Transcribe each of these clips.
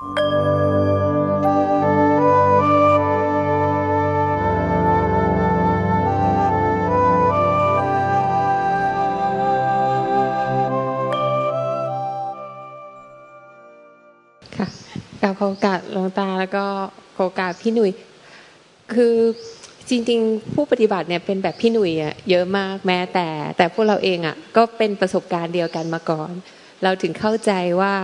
ค่ะกับโอกาสหลวงตาแล้วก็โอกาสพี่หนุ่ยคือจริงๆ ผู้ปฏิบัติเนี่ยเป็นแบบพี่หนุ่ยอะเยอะมากแม้แต่แต่พวกเราเองอะก็เป็นประสบการณ์เดียวกันมาก่อน เราถึงเข้าใจว่า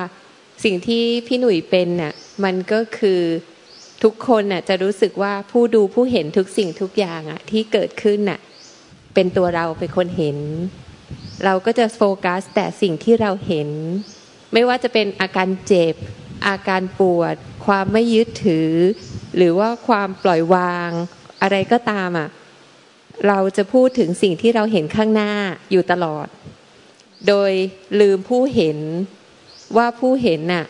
สิ่งที่พี่หนุ่ยเป็นน่ะมันก็คือทุกคนน่ะจะรู้สึกว่าผู้ดูผู้เห็นทุกสิ่งทุกอย่างอะที่เกิดขึ้นน่ะเป็นตัวเราเป็นคนเห็น เราก็จะโฟกัสแต่สิ่งที่เราเห็น ไม่ว่าจะเป็นอาการเจ็บ อาการปวด ความไม่ยึดถือ หรือว่าความปล่อยวาง อะไรก็ตามอะเราจะพูดถึงสิ่งที่เราเห็นข้างหน้าอยู่ตลอด โดยลืมผู้เห็น ว่าผู้เห็นน่ะ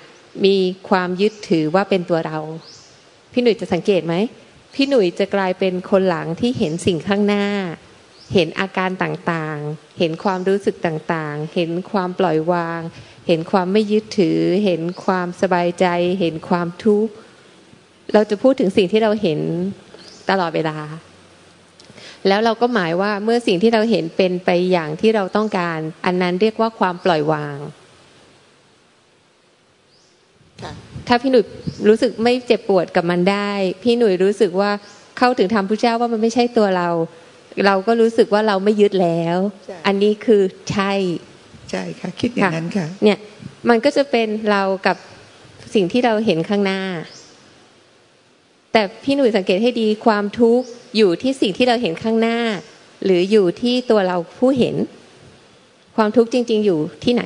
มีความยึดถือว่าเป็นตัวเรา พี่หนุ่ยจะสังเกตไหมพี่หนุ่ยจะกลายเป็นคนหลังที่เห็นสิ่งข้างหน้า เห็นอาการต่างๆ เห็นความรู้สึกต่างๆ เห็นความปล่อยวาง เห็นความไม่ยึดถือ เห็นความสบายใจ เห็นความทุกข์เราจะพูดถึงสิ่งที่เราเห็นตลอดเวลา แล้วเราก็หมายว่าเมื่อสิ่งที่เราเห็นเป็นไปอย่างที่เราต้องการ อันนั้นเรียกว่าความปล่อยวาง ถ้าพี่หนุ่ยรู้สึกไม่เจ็บปวดกับมันได้ พี่หนุ่ยรู้สึกว่าเข้าถึงธรรมพุทธเจ้าว่ามันไม่ใช่ตัวเรา เราก็รู้สึกว่าเราไม่ยึดแล้ว อันนี้คือใช่ใช่ค่ะ คิดอย่างนั้นค่ะ เนี่ยมันก็จะเป็นเรากับสิ่งที่เราเห็นข้างหน้า แต่พี่หนุ่ยสังเกตให้ดีความทุกข์อยู่ที่สิ่งที่เราเห็นข้างหน้า หรืออยู่ที่ตัวเราผู้เห็น ความทุกข์จริง ๆ อยู่ที่ไหน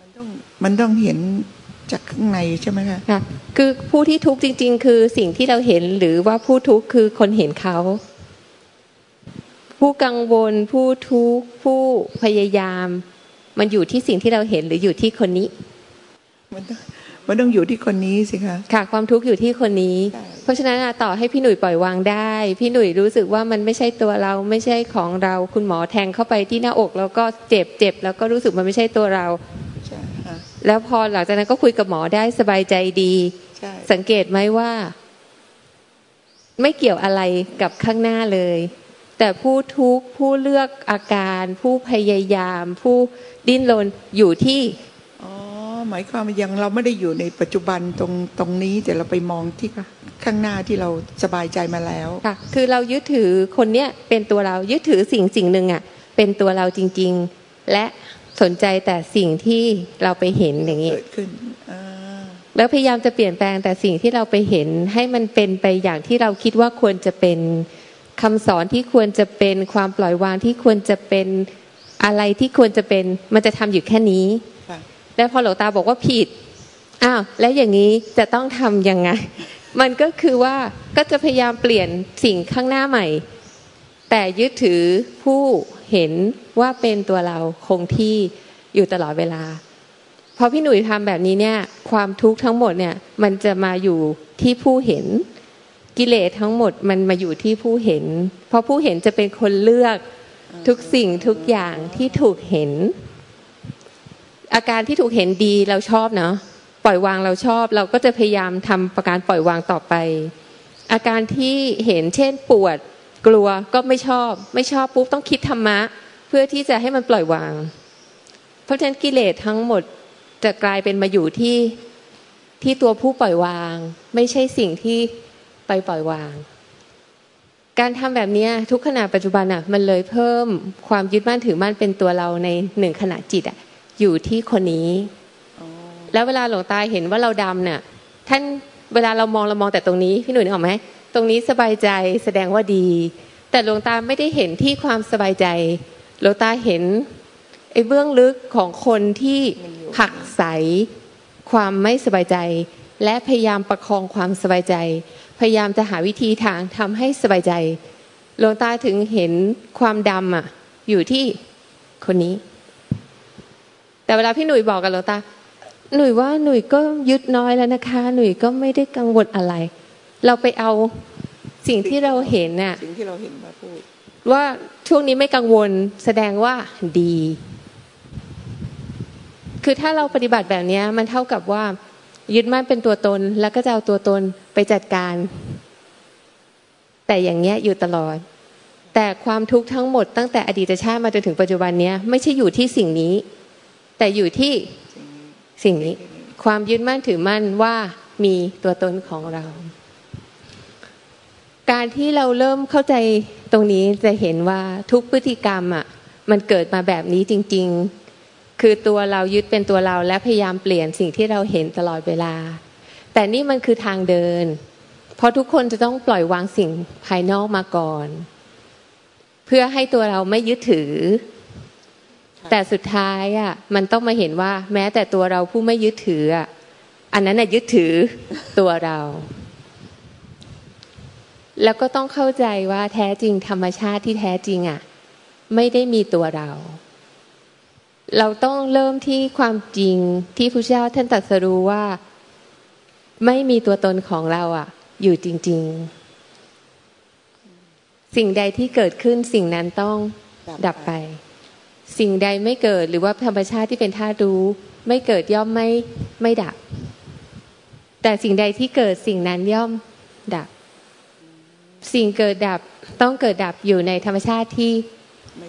มันต้องมันต้องเห็น จากข้างในใช่ไหมคะค่ะคือผู้ที่ทุกข์จริง ๆ คือสิ่งที่เราเห็นหรือว่าผู้ทุกข์คือคนเห็นเขาผู้กังวลผู้ทุกข์ผู้พยายาม มันอยู่ที่สิ่งที่เราเห็นหรืออยู่ที่คนนี้ มันต้องมันต้องอยู่ที่คนนี้สิคะค่ะ ความทุกข์อยู่ที่คนนี้ใช่เพราะฉะนั้นอะต่อให้พี่หนุ่ยปล่อยวางได้ พี่หนุ่ยรู้สึกว่ามันไม่ใช่ตัวเราไม่ใช่ของเรา คุณหมอแทงเข้าไปที่หน้าอก แล้วก็เจ็บเจ็บแล้วก็รู้สึกมันไม่ใช่ตัวเราใช่ค่ะ แล้วพอหลังจากนั้นก็คุยกับหมอได้สบายใจดีใช่สังเกตไหมว่า ไม่เกี่ยวอะไรกับข้างหน้าเลย แต่ผู้ทุกข์ผู้เลือกอาการ ผู้พยายาม ผู้ดิ้นรนอยู่ที่อ๋อหมายความว่ายังเราไม่ได้อยู่ในปัจจุบันตรงตรงนี้แต่เราไปมองที่ข้างหน้าที่เราสบายใจมาแล้วค่ะคือเรายึดถือคนเนี้ยเป็นตัวเรายึดถือสิ่งสิ่งหนึ่งอะ เป็นตัวเราจริง ๆ และ สนใจแต่สิ่งที่เราไปเห็นอย่างนี้เกิดขึ้นอ่าแล้วพยายามจะเปลี่ยนแปลงแต่สิ่งที่เราไปเห็นให้มันเป็นไปอย่างที่เราคิดว่าควรจะเป็นคำสอนที่ควรจะเป็นความปล่อยวางที่ควรจะเป็นอะไรที่ควรจะเป็น มันจะทำอยู่แค่นี้ค่ะแล้วพอหลวงตาบอกว่าผิดอ้าวแล้วอย่างนี้จะต้องทำยังไง มันก็คือว่าก็จะพยายามเปลี่ยนสิ่งข้างหน้าใหม่ แต่ยึดถือผู้ เห็นว่าเป็นตัวเราคงที่อยู่ตลอดเวลาพอพี่หนุ่ยทำแบบนี้เนี่ย ความทุกข์ทั้งหมดเนี่ยมันจะมาอยู่ที่ผู้เห็นกิเลสทั้งหมดมันมาอยู่ที่ผู้เห็น เพราะผู้เห็นจะเป็นคนเลือกทุกสิ่งทุกอย่างที่ถูกเห็น อาการที่ถูกเห็นดีเราชอบเนาะปล่อยวางเราชอบ เราก็จะพยายามทำประการปล่อยวางต่อไป อาการที่เห็นเช่นปวด กลัวก็ไม่ชอบ ไม่ชอบปุ๊บต้องคิดธรรมะ เพื่อที่จะให้มันปล่อยวาง เพราะฉะนั้นกิเลสทั้งหมดจะกลายเป็นมาอยู่ที่ที่ตัวผู้ปล่อยวาง ไม่ใช่สิ่งที่ไปปล่อยวาง การทำแบบนี้ทุกขณะปัจจุบันอะมันเลยเพิ่มความยึดมั่นถือมั่นเป็นตัวเราในหนึ่งขณะจิตอะอยู่ที่คนนี้ แล้วเวลาหลวงตาเห็นว่าเราดำเนี่ยท่านเวลาเรามองเรามองแต่ตรงนี้ พี่หนุ่ยนึกออกไหม ตรงนี้สบายใจแสดงว่าดี แต่หลวงตาไม่ได้เห็นที่ความสบายใจหลวงตาเห็นไอ้เบื้องลึกของคนที่ผักใสความไม่สบายใจ และพยายามประคองความสบายใจ พยายามจะหาวิธีทางทำให้สบายใจหลวงตาถึงเห็นความดำอะ อยู่ที่คนนี้ แต่เวลาพี่หนุ่ยบอกกับหลวงตาหนุ่ยว่าหนุ่ยก็ยึดน้อยแล้วนะคะ หนุ่ยก็ไม่ได้กังวลอะไร เราไปเอาสิ่งที่เราเห็นน่ะสิ่งที่เราเห็นมาพูดว่าช่วงนี้ไม่กังวลแสดงว่าดี คือถ้าเราปฏิบัติแบบเนี้ยมันเท่ากับว่า ยึดมั่นเป็นตัวตนแล้วก็จะเอาตัวตนไปจัดการ แต่อย่างเงี้ยอยู่ตลอด แต่ความทุกข์ทั้งหมดตั้งแต่อดีตชาติมาจนถึงปัจจุบันเนี้ยไม่ใช่อยู่ที่สิ่งนี้ แต่อยู่ที่สิ่งนี้ ความยึดมั่นถือมั่นว่ามีตัวตนของเรา การที่เราเริ่มเข้าใจตรงนี้จะเห็นว่าทุกพฤติกรรมอะมันเกิดมาแบบนี้จริง ๆ คือตัวเรายึดเป็นตัวเราและพยายามเปลี่ยนสิ่งที่เราเห็นตลอดเวลา แต่นี่มันคือทางเดิน เพราะทุกคนจะต้องปล่อยวางสิ่งภายนอกมาก่อน เพื่อให้ตัวเราไม่ยึดถือ แต่สุดท้ายอะมันต้องมาเห็นว่า แม้แต่ตัวเราผู้ไม่ยึดถืออะอันนั้นน่ะยึดถือตัวเรา แล้วก็ต้องเข้าใจว่าแท้จริงธรรมชาติที่แท้จริงอะ ไม่ได้มีตัวเรา เราต้องเริ่มที่ความจริงที่พระเจ้าท่านตรัสรู้ว่า ไม่มีตัวตนของเราอะ อยู่จริง ๆ สิ่งใดที่เกิดขึ้นสิ่งนั้นต้องดับไป สิ่งใดไม่เกิดหรือว่าธรรมชาติที่เป็นธาตุรู้ ไม่เกิดย่อมไม่ไม่ดับ แต่สิ่งใดที่เกิดสิ่งนั้นย่อมดับ สิ่งเกิดดับต้องเกิดดับอยู่ในธรรมชาติที่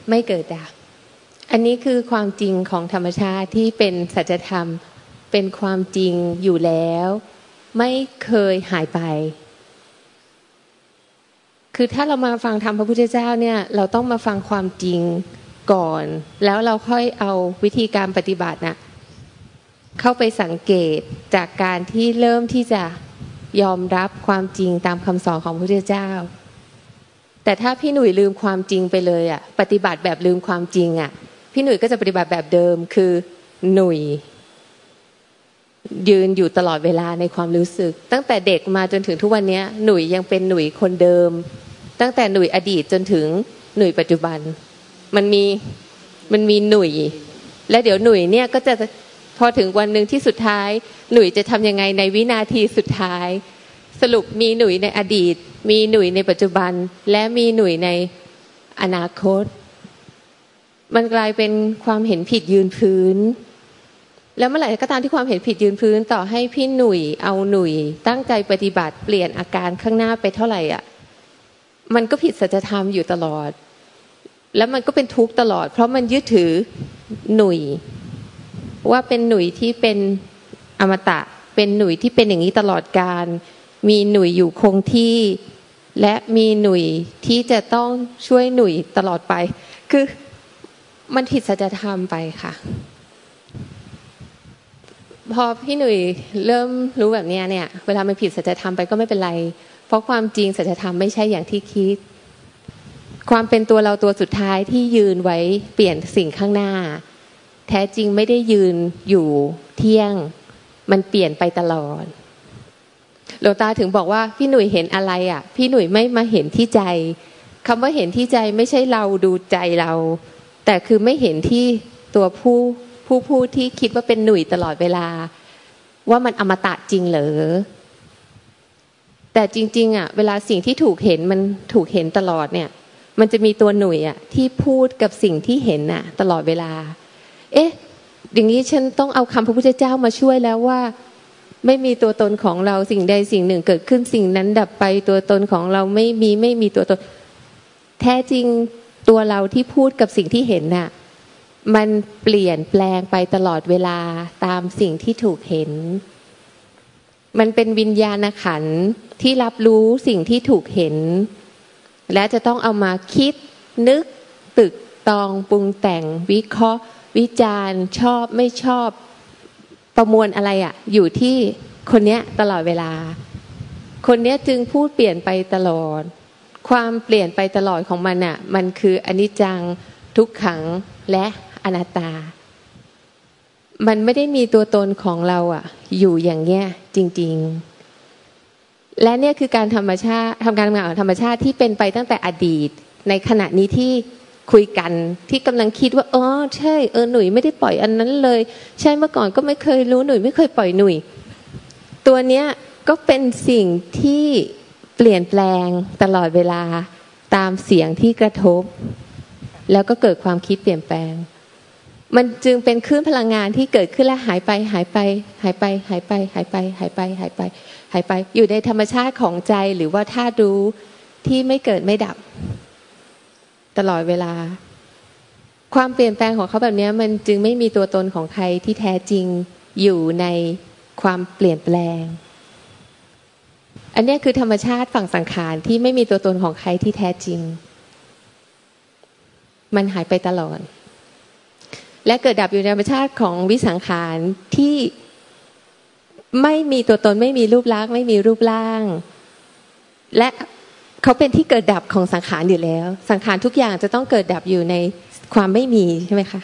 ไม่เกิดดับ อันนี้คือความจริงของธรรมชาติที่เป็นสัจธรรม เป็นความจริงอยู่แล้ว ไม่เคยหายไป คือถ้าเรามาฟังธรรมพระพุทธเจ้าเนี่ยเราต้องมาฟังความจริงก่อน แล้วเราค่อยเอาวิธีการปฏิบัตินะ่ะเข้าไปสังเกตจากการที่เริ่มที่จะ ยอมรับความจริงตามคำสอนของพระพุทธเจ้า แต่ถ้าพี่หนุ่ยลืมความจริงไปเลยอะ ปฏิบัติแบบลืมความจริงอะ พี่หนุ่ยก็จะปฏิบัติแบบเดิมคือหนุ่ยยืนอยู่ตลอดเวลาในความรู้สึก ตั้งแต่เด็กมาจนถึงทุกวันนี้หนุ่ยยังเป็นหนุ่ยคนเดิม ตั้งแต่หนุ่ยอดีตจนถึงหนุ่ยปัจจุบัน มันมีมันมีหนุ่ย และเดี๋ยวหนุ่ยเนี่ยก็จะ พอถึงวันหนึ่งที่สุดท้าย หนุ่ยจะทำยังไงในวินาทีสุดท้าย สรุปมีหนุ่ยในอดีต มีหนุ่ยในปัจจุบัน และมีหนุ่ยในอนาคต มันกลายเป็นความเห็นผิดยืนพื้น แล้วเมื่อไหร่ก็ตามที่ความเห็นผิดยืนพื้น ต่อให้พี่หนุ่ยเอาหนุ่ย ตั้งใจปฏิบัติเปลี่ยนอาการข้างหน้าไปเท่าไหร่อะมันก็ผิดสัจธรรมอยู่ตลอด แล้วมันก็เป็นทุกข์ตลอด เพราะมันยึดถือหนุ่ย ว่าเป็นหนุ่ยที่เป็นอมตะ เป็นหนุ่ยที่เป็นอย่างนี้ตลอดการ มีหนุ่ยอยู่คงที่ และมีหนุ่ยที่จะต้องช่วยหนุ่ยตลอดไป คือมันผิดสัจธรรมไปค่ะ พอพี่หนุ่ยเริ่มรู้แบบนี้เนี่ย เวลามันผิดสัจธรรมไปก็ไม่เป็นไร เพราะความจริงสัจธรรมไม่ใช่อย่างที่คิด ความเป็นตัวเราตัวสุดท้ายที่ยืนไว้เปลี่ยนสิ่งข้างหน้า แท้จริงไม่ได้ยืนอยู่เที่ยง มันเปลี่ยนไปตลอดหลวงตาถึงบอกว่าพี่หนุ่ยเห็นอะไรอะ พี่หนุ่ยไม่มาเห็นที่ใจคำว่าเห็นที่ใจไม่ใช่เราดูใจเรา แต่คือไม่เห็นที่ตัวผู้ผู้ผู้ที่คิดว่าเป็นหนุ่ยตลอดเวลา ว่ามันอมตะจริงเหรอแต่จริง ๆ อะ เวลาสิ่งที่ถูกเห็นมันถูกเห็นตลอดเนี่ย มันจะมีตัวหนุ่ยอะที่พูดกับสิ่งที่เห็นอะ ตลอดเวลา เอ๊ะ อย่างนี้ฉันต้องเอาคำพระพุทธเจ้ามาช่วยแล้วว่า ไม่มีตัวตนของเราสิ่งใดสิ่งหนึ่งเกิดขึ้นสิ่งนั้นดับไปตัวตนของเราไม่มีไม่มีตัวตน แท้จริงตัวเราที่พูดกับสิ่งที่เห็นน่ะ มันเปลี่ยนแปลงไปตลอดเวลาตามสิ่งที่ถูกเห็น มันเป็นวิญญาณขันที่รับรู้สิ่งที่ถูกเห็น และจะต้องเอามาคิดนึกตึกตองปรุงแต่งวิเคราะห์ วิจารณ์ชอบไม่ชอบประมวลอะไรอะ่ะ อยู่ที่คนเนี้ยตลอดเวลา คนเนี้ยจึงพูดเปลี่ยนไปตลอด ความเปลี่ยนไปตลอดของมันอะ่ะ มันคืออนิจจังทุกขังและอนัตตา มันไม่ได้มีตัวตนของเราอะ่ะ อยู่อย่างเงี้ยจริง ๆ และเนี่ยคือการธรรมชาติทำการทำงานของธรรมชาติที่เป็นไปตั้งแต่อดีต ในขณะนี้ที่ คุยกันที่กำลังคิดว่าอ๋อใช่เออหนุ่ยไม่ได้ปล่อยอันนั้นเลย ใช่เมื่อก่อนก็ไม่เคยรู้หนุ่ยไม่เคยปล่อยหนุ่ยตัวเนี้ยก็เป็นสิ่งที่เปลี่ยนแปลงตลอดเวลาตามเสียงที่กระทบ แล้วก็เกิดความคิดเปลี่ยนแปลง มันจึงเป็นคลื่นพลังงานที่เกิดขึ้นและหายไป หายไป หายไป หายไป หายไป หายไป หายไป หายไป อยู่ในธรรมชาติของใจหรือว่าธาตุรู้ที่ไม่เกิดไม่ดับ ตลอดเวลา ความเปลี่ยนแปลงของเขาแบบนี้มันจึงไม่มีตัวตนของใครที่แท้จริงอยู่ในความเปลี่ยนแปลง อันนี้คือธรรมชาติฝั่งสังขารที่ไม่มีตัวตนของใครที่แท้จริง มันหายไปตลอด และเกิดดับอยู่ในธรรมชาติของวิสังขารที่ไม่มีตัวตนไม่มีรูปลักษณ์ไม่มีรูปร่าง และ เขาเป็นที่เกิดดับของสังขารอยู่แล้ว สังขารทุกอย่างจะต้องเกิดดับอยู่ในความไม่มีใช่ไหมคะ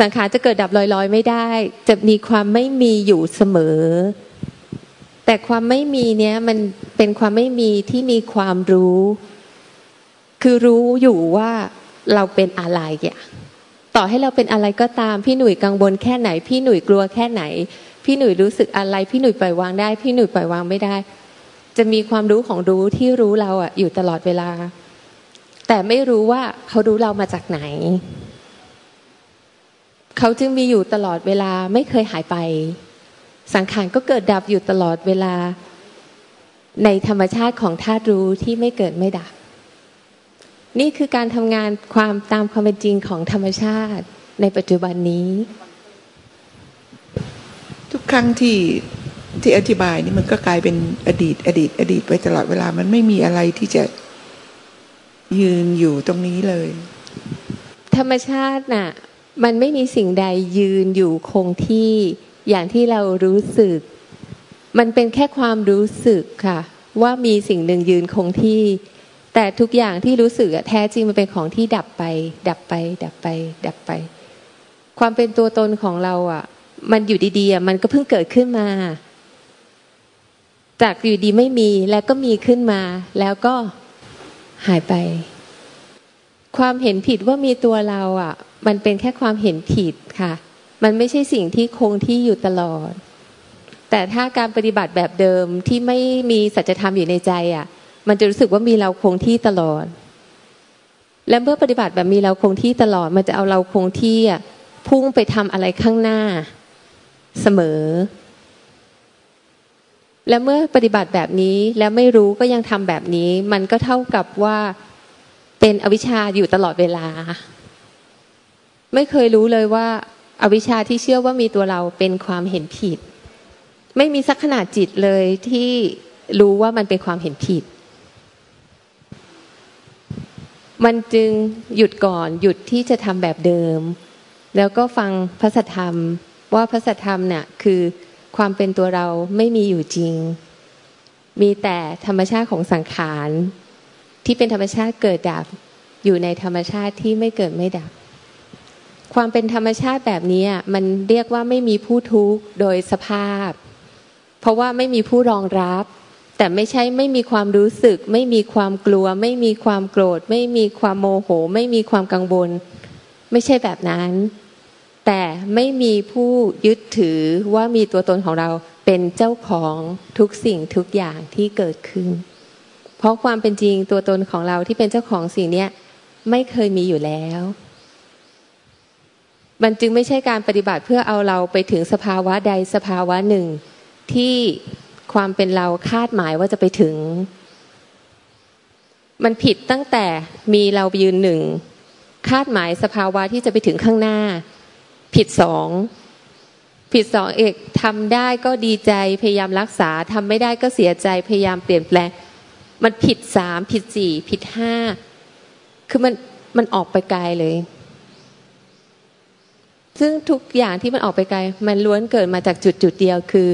สังขารจะเกิดดับลอยๆ ไม่ได้ จะมีความไม่มีอยู่เสมอ แต่ความไม่มีเนี้ยมันเป็นความไม่มีที่มีความรู้ คือรู้อยู่ว่าเราเป็นอะไรอะต่อให้เราเป็นอะไรก็ตามพี่หนุ่ยกังวลแค่ไหน พี่หนุ่ยกลัวแค่ไหน พี่หนุ่ยรู้สึกอะไร พี่หนุ่ยปล่อยวางได้ พี่หนุ่ยปล่อยวางไม่ได้ จะมีความรู้ของรู้ที่รู้เราอะ อยู่ตลอดเวลา แต่ไม่รู้ว่าเขารู้เรามาจากไหน เขาจึงมีอยู่ตลอดเวลาไม่เคยหายไป สังขารก็เกิดดับอยู่ตลอดเวลา ในธรรมชาติของธาตุรู้ที่ไม่เกิดไม่ดับ นี่คือการทำงานความตามความเป็นจริงของธรรมชาติในปัจจุบันนี้ ทุกครั้งที่ ที่อธิบายนี่มันก็กลายเป็นอดีต อดีต อดีตไปตลอดเวลา มันไม่มีอะไรที่จะยืนอยู่ตรงนี้เลย ธรรมชาติน่ะ มันไม่มีสิ่งใดยืนอยู่คงที่อย่างที่เรารู้สึก มันเป็นแค่ความรู้สึกค่ะ ว่ามีสิ่งหนึ่งยืนคงที่ แต่ทุกอย่างที่รู้สึกแท้จริงมันเป็นของที่ดับไป ดับไป ดับไป ดับไป ความเป็นตัวตนของเราอะ มันอยู่ดีๆมันก็เพิ่งเกิดขึ้นมา จากอยู่ดีไม่มีแล้วก็มีขึ้นมา แล้วก็หายไป ความเห็นผิดว่ามีตัวเราอะ มันเป็นแค่ความเห็นผิดค่ะ มันไม่ใช่สิ่งที่คงที่อยู่ตลอด แต่ถ้าการปฏิบัติแบบเดิมที่ไม่มีสัจธรรมอยู่ในใจอะ มันจะรู้สึกว่ามีเราคงที่ตลอด และเมื่อปฏิบัติแบบมีเราคงที่ตลอด มันจะเอาเราคงที่อะพุ่งไปทำอะไรข้างหน้า เสมอ และเมื่อปฏิบัติแบบนี้แล้วไม่รู้ก็ยังทำแบบนี้ มันก็เท่ากับว่าเป็นอวิชชาอยู่ตลอดเวลา ไม่เคยรู้เลยว่าอาวิชชาที่เชื่อว่ามีตัวเราเป็นความเห็นผิด ไม่มีสักขนาดจิตเลยที่รู้ว่ามันเป็นความเห็นผิด มันจึงหยุดก่อนหยุดที่จะทำแบบเดิม แล้วก็ฟังพระสัทธรรมว่าพระสัทธรรมเนี่ยคือ ความเป็นตัวเราไม่มีอยู่จริง มีแต่ธรรมชาติของสังขาร ที่เป็นธรรมชาติเกิดดับอยู่ในธรรมชาติที่ไม่เกิดไม่ดับ ความเป็นธรรมชาติแบบนี้มันเรียกว่าไม่มีผู้ทุกข์โดยสภาพ เพราะว่าไม่มีผู้รองรับ แต่ไม่ใช่ไม่มีความรู้สึก ไม่มีความกลัว ไม่มีความโกรธ ไม่มีความโมโห ไม่มีความกังวล ไม่ใช่แบบนั้น แต่ไม่มีผู้ยึดถือว่ามีตัวตนของเราเป็นเจ้าของทุกสิ่งทุกอย่างที่เกิดขึ้น เพราะความเป็นจริงตัวตนของเราที่เป็นเจ้าของสิ่งนี้ไม่เคยมีอยู่แล้ว มันจึงไม่ใช่การปฏิบัติเพื่อเอาเราไปถึงสภาวะใดสภาวะหนึ่ง ที่ความเป็นเราคาดหมายว่าจะไปถึง มันผิดตั้งแต่มีเรายืนหนึ่งคาดหมายสภาวะที่จะไปถึงข้างหน้า ผิดสองผิดสองเอกทำได้ก็ดีใจพยายามรักษาทำไม่ได้ก็เสียใจพยายามเปลี่ยนแปลง มันผิดสามผิดสี่ผิดห้าคือมันมันออกไปไกลเลย ซึ่งทุกอย่างที่มันออกไปไกล มันล้วนเกิดมาจากจุดจุดเดียวคือ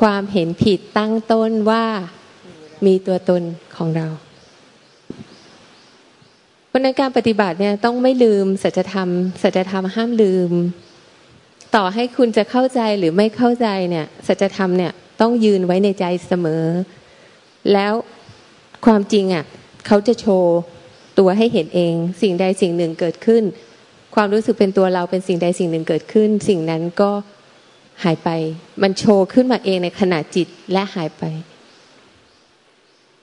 ความเห็นผิดตั้งต้นว่ามีตัวตนของเราเพราะในการปฏิบัติเนี่ยต้องไม่ลืมสัจธรรมสัจธรรมห้ามลืม ต่อให้คุณจะเข้าใจหรือไม่เข้าใจเนี่ยสัจธรรมเนี่ยต้องยืนไว้ในใจเสมอ แล้วความจริงอะเขาจะโชว์ตัวให้เห็นเอง สิ่งใดสิ่งหนึ่งเกิดขึ้น ความรู้สึกเป็นตัวเราเป็นสิ่งใดสิ่งหนึ่งเกิดขึ้น สิ่งนั้นก็หายไป มันโชว์ขึ้นมาเองในขณะจิตและหายไป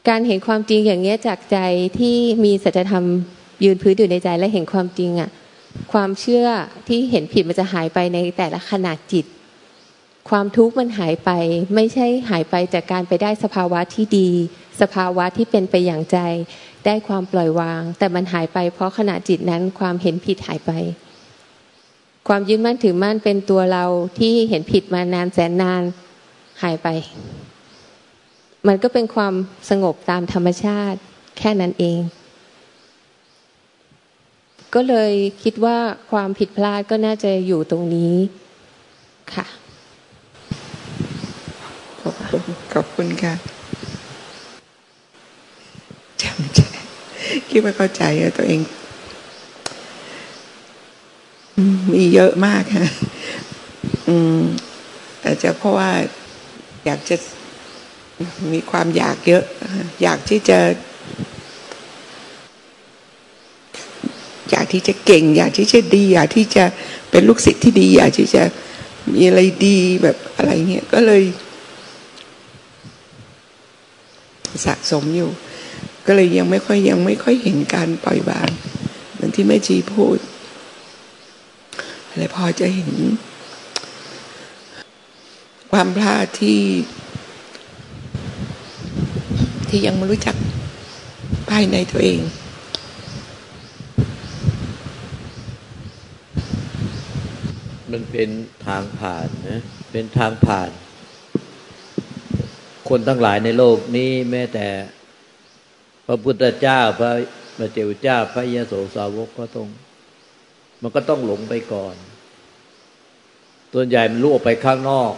การเห็นความจริงอย่างเงี้ยจากใจที่มีสัจธรรมยืนพื้นอยู่ในใจและเห็นความจริงอะ ความเชื่อที่เห็นผิดมันจะหายไปในแต่ละขนาดจิต ความทุกข์มันหายไป ไม่ใช่หายไปจากการไปได้สภาวะที่ดี สภาวะที่เป็นไปอย่างใจ ได้ความปล่อยวาง แต่มันหายไปเพราะขณะจิตนั้นความเห็นผิดหายไป ความยึดมั่นถือมั่นเป็นตัวเราที่เห็นผิดมานานแสนนานหายไป มันก็เป็นความสงบตามธรรมชาติแค่นั้นเอง ก็เลยคิดว่าความผิดพลาดก็น่าจะอยู่ตรงนี้ค่ะขอบคุณขอบคุณค่ะจำใจคิดว่าเข้าใจตัวเอง มีเยอะมากค่ะอืมอาจจะเพราะว่าอยากจะมีความอยากเยอะ อยากที่จะ อยากที่จะเก่ง อยากที่จะดี อยากที่จะเป็นลูกศิษย์ที่ดี อยากที่จะมีอะไรดีแบบอะไรเงี้ยก็เลย สะสมอยู่ ก็เลยยังไม่ค่อยยังไม่ค่อยเห็นการปล่อยวางเหมือนที่แม่จีพูดอะไรพอจะเห็น ความพลาดที่ ที่ยังไม่รู้จักภายในตัวเอง มันเป็นทางผ่านนะเป็นทางผ่าน คนทั้งหลายในโลกนี้แม้แต่ พระพุทธเจ้าพระพระเจ้าเจ้าพระยโสสาวกก็ต้อง มันก็ต้องหลงไปก่อนตัวนใหญ่มันรู้ออกไปข้างนอก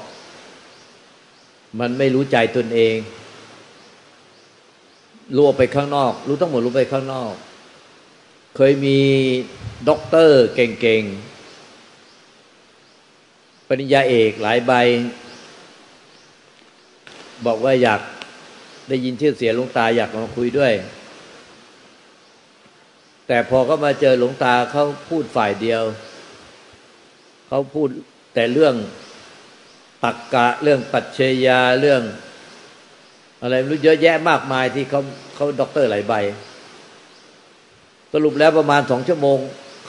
มันไม่รู้ใจตนเองรู้ออกไปข้างนอก รู้ทั้งหมดรู้ไปข้างนอก เคยมีด็อกเตอร์เก่งๆ ปริญญาเอกหลายใบ บอกว่าอยากได้ยินชื่อเสียงหลวงตาอยากมาคุยด้วย แต่พอก็มาเจอหลวงตาเขาพูดฝ่ายเดียว เขาพูดแต่เรื่องตรรกะเรื่องปรัชญาเรื่อง อะไรรู้เยอะแยะมากมายที่เขาเขาด็อกเตอร์หลายใบ สรุปแล้วประมาณสองชั่วโมง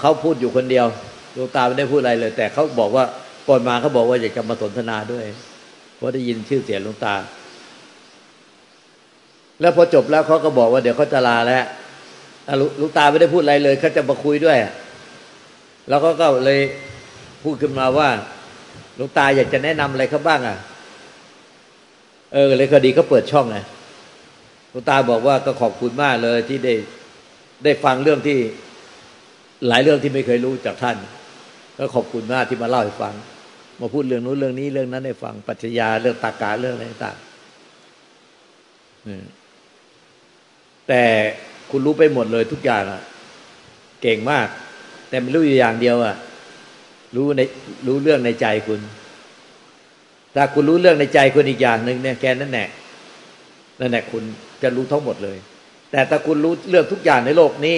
เขาพูดอยู่คนเดียวหลวงตาไม่ได้พูดอะไรเลย แต่เขาบอกว่า ก่อนมาเขาบอกว่าอยากจะมาสนทนาด้วยเพราะได้ยินชื่อเสียงหลวงตา แล้วพอจบแล้วเขาก็บอกว่าเดี๋ยวเขาจะลาแล้วลูกตาไม่ได้พูดอะไรเลยเขาจะมาคุยด้วย แล้วเขาก็เลยพูดขึ้นมาว่าลูกตาอยากจะแนะนำอะไรเขาบ้างอะ เออเลยคดีก็เปิดช่องไงลูกตาบอกว่าก็ขอบคุณมากเลยที่ได้ได้ฟังเรื่องที่หลายเรื่องที่ไม่เคยรู้จากท่าน ก็ขอบคุณมากที่มาเล่าให้ฟัง มาพูดเรื่องนู้นเรื่องนี้เรื่องนั้นให้ฟังปัจจญาเรื่องตากาเรื่องอะไรต่างแต่คุณรู้ไปหมดเลยทุกอย่างอะ เก่งมาก แต่ไม่รู้อยู่อย่างเดียว อะ รู้ในรู้เรื่องในใจคุณถ้าคุณรู้เรื่องในใจคุณอีกอย่างหนึ่งเนี่ยแกนั่นแหละนั่นแหละคุณจะรู้ทั้งหมดเลย แต่ถ้าคุณรู้เรื่องทุกอย่างในโลกนี้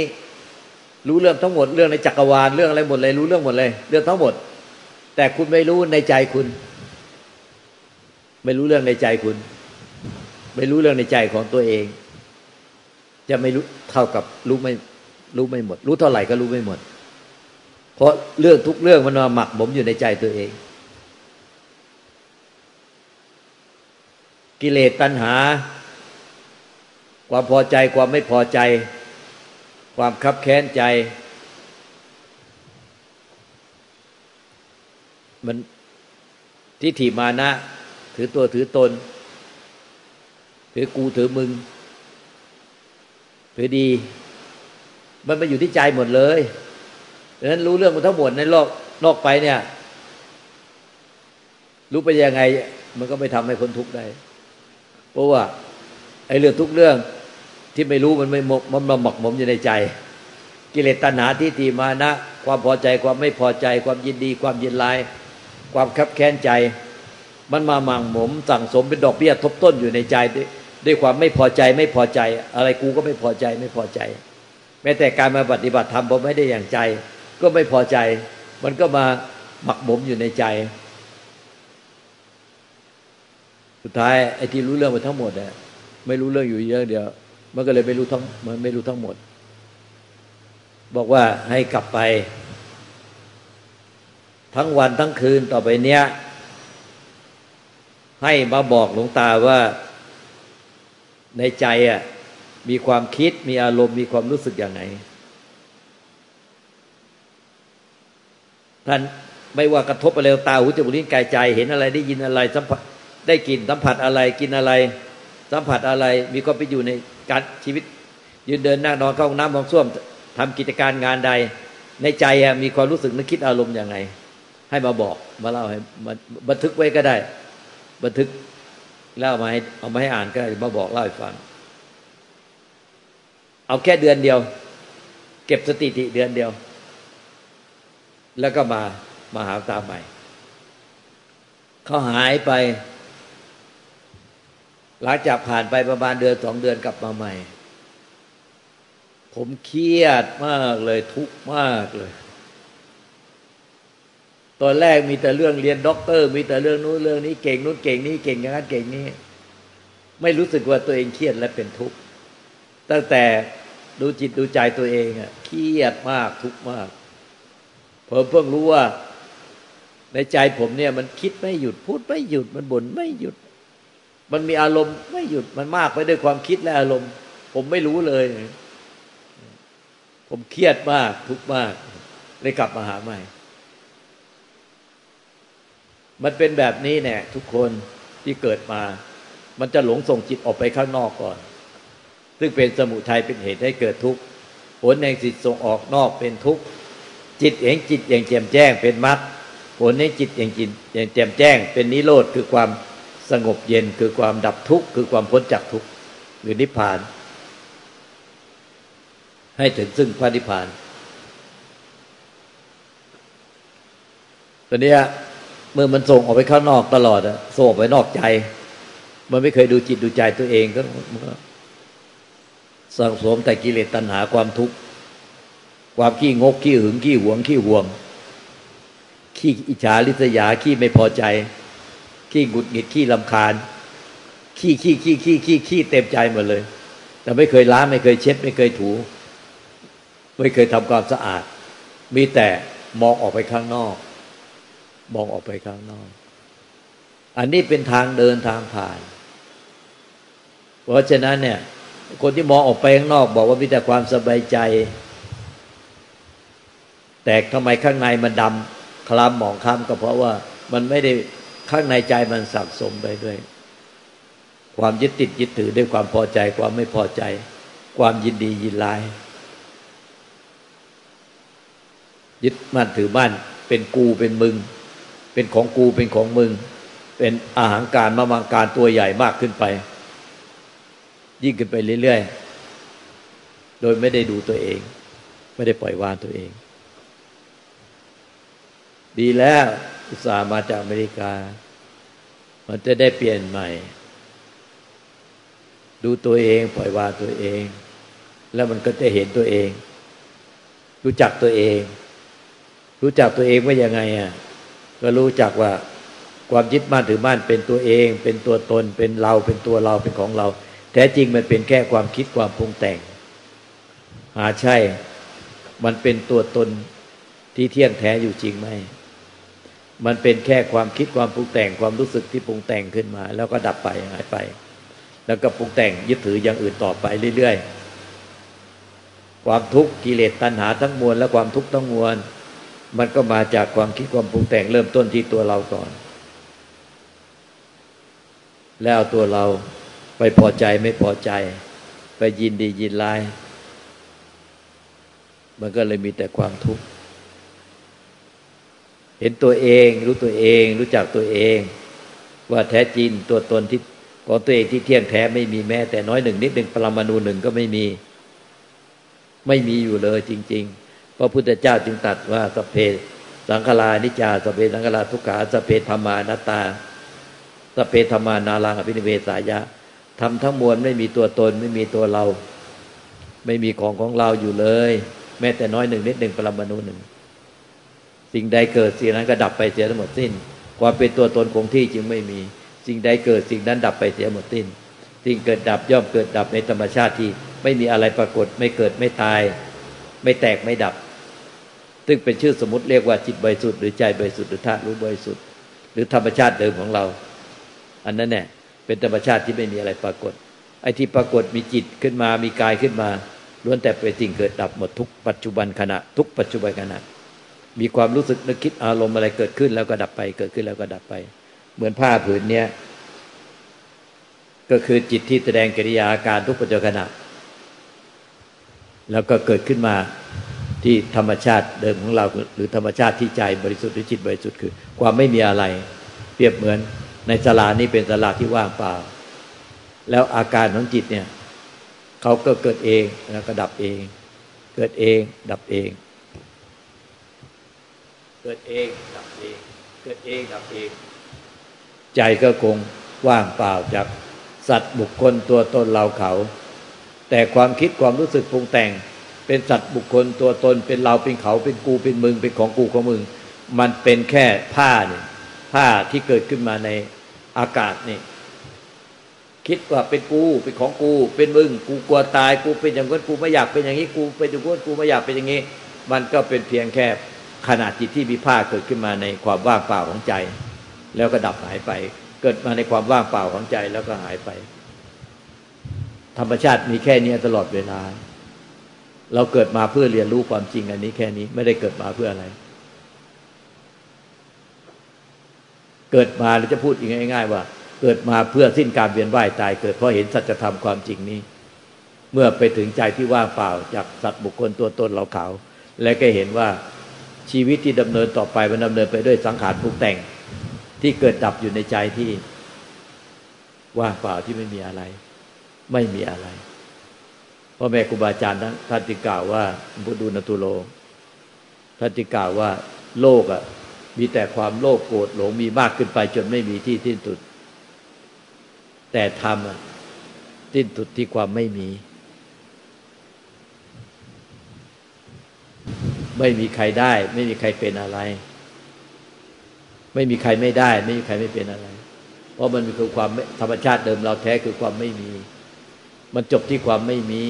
รู้เรื่องทั้งหมดเรื่องในจักรวาลเรื่องอะไรหมดเลย รู้เรื่องหมดเลย เรื่องทั้งหมด แต่คุณไม่รู้ในใจคุณ ไม่รู้เรื่องในใจคุณ ไม่รู้เรื่องในใจของตัวเอง จะไม่รู้เท่ากับรู้ไม่รู้ไม่หมด รู้เท่าไหร่ก็รู้ไม่หมด เพราะเรื่องทุกเรื่องมันมาหมักผมอยู่ในใจตัวเอง กิเลสตัณหา ความพอใจความไม่พอใจ ความคับแค้นใจ มันทิฏฐิมานะ ถือตัวถือตน ถือกูถือมึง ถือดี มันมาอยู่ที่ใจหมดเลยดังนั้นรู้เรื่องมันทั้งหมดในโลกนอกไปเนี่ย รู้ไปยังไง มันก็ไม่ทำให้คนทุกข์ได้ เพราะว่าไอ้เรื่องทุกเรื่องที่ไม่รู้มันไม่มันมาหมักหมมอยู่ในใจ กิเลสตัณหาที่ตีมานะ ความพอใจความไม่พอใจ ความยินดี ความยินร้าย ความคับแค้นใจ มันมาหมักหมมสั่งสมเป็นดอกเบี้ยทบต้นอยู่ในใจด้วยความไม่พอใจไม่พอใจ อะไรกูก็ไม่พอใจไม่พอใจ แม้แต่การมาปฏิบัติธรรมพอไม่ได้อย่างใจ ก็ไม่พอใจ มันก็มาหมักหมมอยู่ในใจ สุดท้ายไอ้ที่รู้เรื่องไปทั้งหมดอะไม่รู้เรื่องอยู่เยอะเดียว มันก็เลยไม่รู้ทั้งมันไม่รู้ทั้งหมด บอกว่าให้กลับไป ทั้งวันทั้งคืนต่อไปเนี้ย ให้มาบอกหลวงตาว่าในใจอะมีความคิดมีอารมณ์มีความรู้สึกอย่างไหนท่านไม่ว่ากระทบอะไรตาหูจมูกลิ้นกายใจ เห็นอะไรได้ยินอะไรสัมผัสได้กลิ่นสัมผัสอะไรกินอะไร สัมผัสอะไรมีความไปอยู่ในการชีวิต ยืนเดินนั่งนอนเข้าห้องน้ำมองส้วมทำกิจการงานใด ในใจมีความรู้สึกนึกคิดอารมณ์อย่างไง ให้มาบอก มาเล่าให้มาบันทึกไว้ก็ได้ บันทึกแล้วมาให้เอามาให้อ่านก็ได้มาบอกเล่าให้ฟัง เอาแค่เดือนเดียว เก็บสติติเดือนเดียว แล้วก็มามาหาตาใหม่เขาหายไป หลังจากผ่านไปประมาณเดือนสองเดือนกลับมาใหม่ ผมเครียดมากเลยทุกข์มากเลย ตอนแรกมีแต่เรื่องเรียนด็อกเตอร์ มีแต่เรื่องนู้นเรื่องนี้เก่งนู้นเก่งนี้เก่งอย่างนั้นเก่งนี้ ไม่รู้สึกว่าตัวเองเครียดและเป็นทุกข์ตั้งแต่ดูจิตดูใจตัวเองอะเครียดมากทุกข์มากผมเพิ่งรู้ว่า ในใจผมเนี่ย มันคิดไม่หยุดพูดไม่หยุดมันบ่นไม่หยุด มันมีอารมณ์ไม่หยุดมันมากไปด้วยความคิดและอารมณ์ ผมไม่รู้เลย ผมเครียดมากทุกข์มากเลยกลับมาหาใหม่ มันเป็นแบบนี้แน่ทุกคนที่เกิดมา มันจะหลงส่งจิตออกไปข้างนอกก่อน ซึ่งเป็นสมุทัยเป็นเหตุให้เกิดทุกข์ผลแห่งจิตส่งออกนอกเป็นทุกข์จิตเองจิตอย่างแจ่มแจ้งเป็นมรรคผลในจิตอย่างจิตอย่างแจ่มแจ้ง เป็นนิโรธคือความสงบเย็นคือความดับทุกข์คือความพ้นจากทุกข์หรือนิพพาน ให้ถึงซึ่งพระนิพพานตอนนี้ เมื่อมันส่งออกไปข้างนอกตลอดอะส่งออกไปนอกใจ มันไม่เคยดูจิตดูใจตัวเองก็สังสมแต่กิเลสตัณหาความทุกข์ความขี้งกขี้หึงขี้หวงขี้ห่วง ขี้อิจฉาริษยาขี้ไม่พอใจ ขี้หงุดหงิดขี้ลำคาญ ขี้ขี้ขี้ขี้ขี้ขี้เต็มใจหมดเลย แต่ไม่เคยล้างไม่เคยเช็ด ไม่เคยถู ไม่เคยทำความสะอาด มีแต่มองออกไปข้างนอก มองออกไปข้างนอก อันนี้เป็นทางเดินทางผ่าน เพราะฉะนั้นเนี่ย คนที่มองออกไปข้างนอก บอกว่ามีแต่ความสบายใจ แต่ทำไมข้างในมันดำคล้ำหมองคล้ำก็เพราะว่ามันไม่ได้ข้างในใจมันสับสมไปด้วย ความยึดติดยึดถือด้วยความพอใจ ความไม่พอใจ ความยินดียินร้ายยึดมั่นถือมั่นเป็นกูเป็นมึง เป็นของกูเป็นของมึง เป็นอาหารการมามังการตัวใหญ่มากขึ้นไป ยิ่งขึ้นไปเรื่อยๆ โดยไม่ได้ดูตัวเอง ไม่ได้ปล่อยวางตัวเอง ดีแล้วอุตส่าห์มาจากอเมริกา มันจะได้เปลี่ยนใหม่ ดูตัวเอง ปล่อยวางตัวเอง แล้วมันก็จะเห็นตัวเอง รู้จักตัวเอง รู้จักตัวเองว่ายังไงอะ ก็รู้จักว่าความยึดมั่นถือมั่นเป็นตัวเอง เป็นตัวตนเป็นเราเป็นตัวเราเป็นของเรา แท้จริงมันเป็นแค่ความคิดความปรุงแต่งหาใช่ มันเป็นตัวตนที่เที่ยงแท้อยู่จริงไหมมันเป็นแค่ความคิดความปรุงแต่งความรู้สึกที่ปรุงแต่งขึ้นมา แล้วก็ดับไปหายไป แล้วก็ปรุงแต่งยึดถืออย่างอื่นต่อไปเรื่อยๆ ความทุกข์กิเลสตัณหาทั้งมวลและความทุกข์ทั้งมวล มันก็มาจากความคิดความปรุงแต่งเริ่มต้นที่ตัวเราก่อน แล้วตัวเราไปพอใจไม่พอใจ ไปยินดียินร้าย มันก็เลยมีแต่ความทุกข์เห็นตัวเองรู้ตัวเอง รู้จักตัวเอง ว่าแท้จริงตัวตนที่ของตัวเองที่เที่ยงแท้ไม่มีแม้ แต่น้อยหนึ่งนิดหนึ่งปรมาณูหนึ่งก็ไม่มี ไม่มีอยู่เลยจริง ๆ พระพุทธเจ้าจึงตัดว่าสเพสังขลานิจาสเพสังขลาทุกขาสเพธรรมานาตาสเพธรรมานาลังอภินิเวสายะทำทั้งมวลไม่มีตัวตนไม่มีตัวเรา ไม่มีของของเราอยู่เลย แม้แต่น้อยหนึ่งนิดหนึ่งปรมาณูหนึ่งสิ่งใดเกิดสิ่งนั้นก็ดับไปเสียทั้งหมดสิ้น ความเป็นตัวตนคงที่จึงไม่มี สิ่งใดเกิดสิ่งนั้นดับไปเสียหมดสิ้น สิ่งเกิดดับย่อมเกิดดับในธรรมชาติที่ ไม่มีอะไรปรากฏไม่เกิดไม่ตาย ไม่แตกไม่ดับ ซึ่งเป็นชื่อสมมติเรียกว่าจิตบริสุทธิ์หรือใจบริสุทธิ์หรือธาตุรู้บริสุทธิ์หรือธรรมชาติเดิมของเรา อันนั้นเนี่ยเป็นธรรมชาติที่ไม่มีอะไรปรากฏ ไอ้ที่ปรากฏมีจิตขึ้นมามีกายขึ้นมาล้วนแต่เป็นสิ่งเกิดดับหมดทุกปัจจุบันขณะ ทุกปัจจุบันขณะ มีความรู้สึกนึกคิดอารมณ์อะไรเกิดขึ้นแล้วก็ดับไป เกิดขึ้นแล้วก็ดับไป เหมือนผ้าผืนเนี้ยก็คือจิตที่แสดงกิริยาอาการทุกปัจจุบันขณะ แล้วก็เกิดขึ้นมา ที่ธรรมชาติเดิมของเรา หรือธรรมชาติที่ใจบริสุทธิ์หรือจิตบริสุทธิ์คือ ความไม่มีอะไร เปรียบเหมือนในสลานี้เป็นสลาที่ว่างเปล่า แล้วอาการของจิตเนี่ยเขาก็เกิดเองแล้วก็ดับเอง เกิดเอง ดับเอง เกิดเอง ดับเอง เกิดเองดับเอง ใจก็คงว่างเปล่าจากสัตว์บุคคลตัวตนเราเขา แต่ความคิดความรู้สึกปรุงแต่ง เป็นสัตว์บุคคลตัวตนเป็นเราเป็นเขาเป็นกูเป็นมึงเป็นของกูของมึง มันเป็นแค่ผ้าเนี่ยผ้าที่เกิดขึ้นมาในอากาศนี่คิดว่าเป็นกูเป็นของกู เป็นมึง กูกลัวตายกูเป็นอย่างนั้นกูไม่อยากเป็นอย่างนี้กูเป็นอย่างนั้นกูไม่อยากเป็นอย่างนี้ มันก็เป็นเพียงแค่ขนาดจิตที่มีผ้าเกิดขึ้นมาในความว่างเปล่าของใจ แล้วก็ดับหายไป เกิดมาในความว่างเปล่าของใจแล้วก็หายไป ธรรมชาติมีแค่นี้ตลอดเวลา เราเกิดมาเพื่อเรียนรู้ความจริงอันนี้แค่นี้ไม่ได้เกิดมาเพื่ออะไร เกิดมาเราจะพูดอีกง่าย ๆ ว่า เกิดมาเพื่อสิ้นการเวียนว่ายตาย เกิดเพราะเห็นสัจธรรมความจริงนี้ เมื่อไปถึงใจที่ว่างเปล่าจากสัตว์บุคคลตัวตนเราเขา และก็เห็นว่าชีวิตที่ดำเนินต่อไปมันดำเนินไปด้วยสังขารปรุงแต่ง ที่เกิดดับอยู่ในใจที่ว่างเปล่าที่ไม่มีอะไร ไม่มีอะไร พ่อแม่ครูบาอาจารย์ท่านจึงกล่าวว่าบุดูนตุโลท่านจึงกล่าวว่าโลกอะ มีแต่ความโลภโกรธหลงมีมากขึ้นไปจนไม่มีที่ที่สุด แต่ธรรมสิ้นสุดที่ความไม่มี ไม่มีใครได้ ไม่มีใครเป็นอะไร ไม่มีใครไม่ได้ ไม่มีใครไม่เป็นอะไร เพราะมันคือความธรรมชาติเดิมเราแท้คือความไม่มี มันจบที่ความไม่มี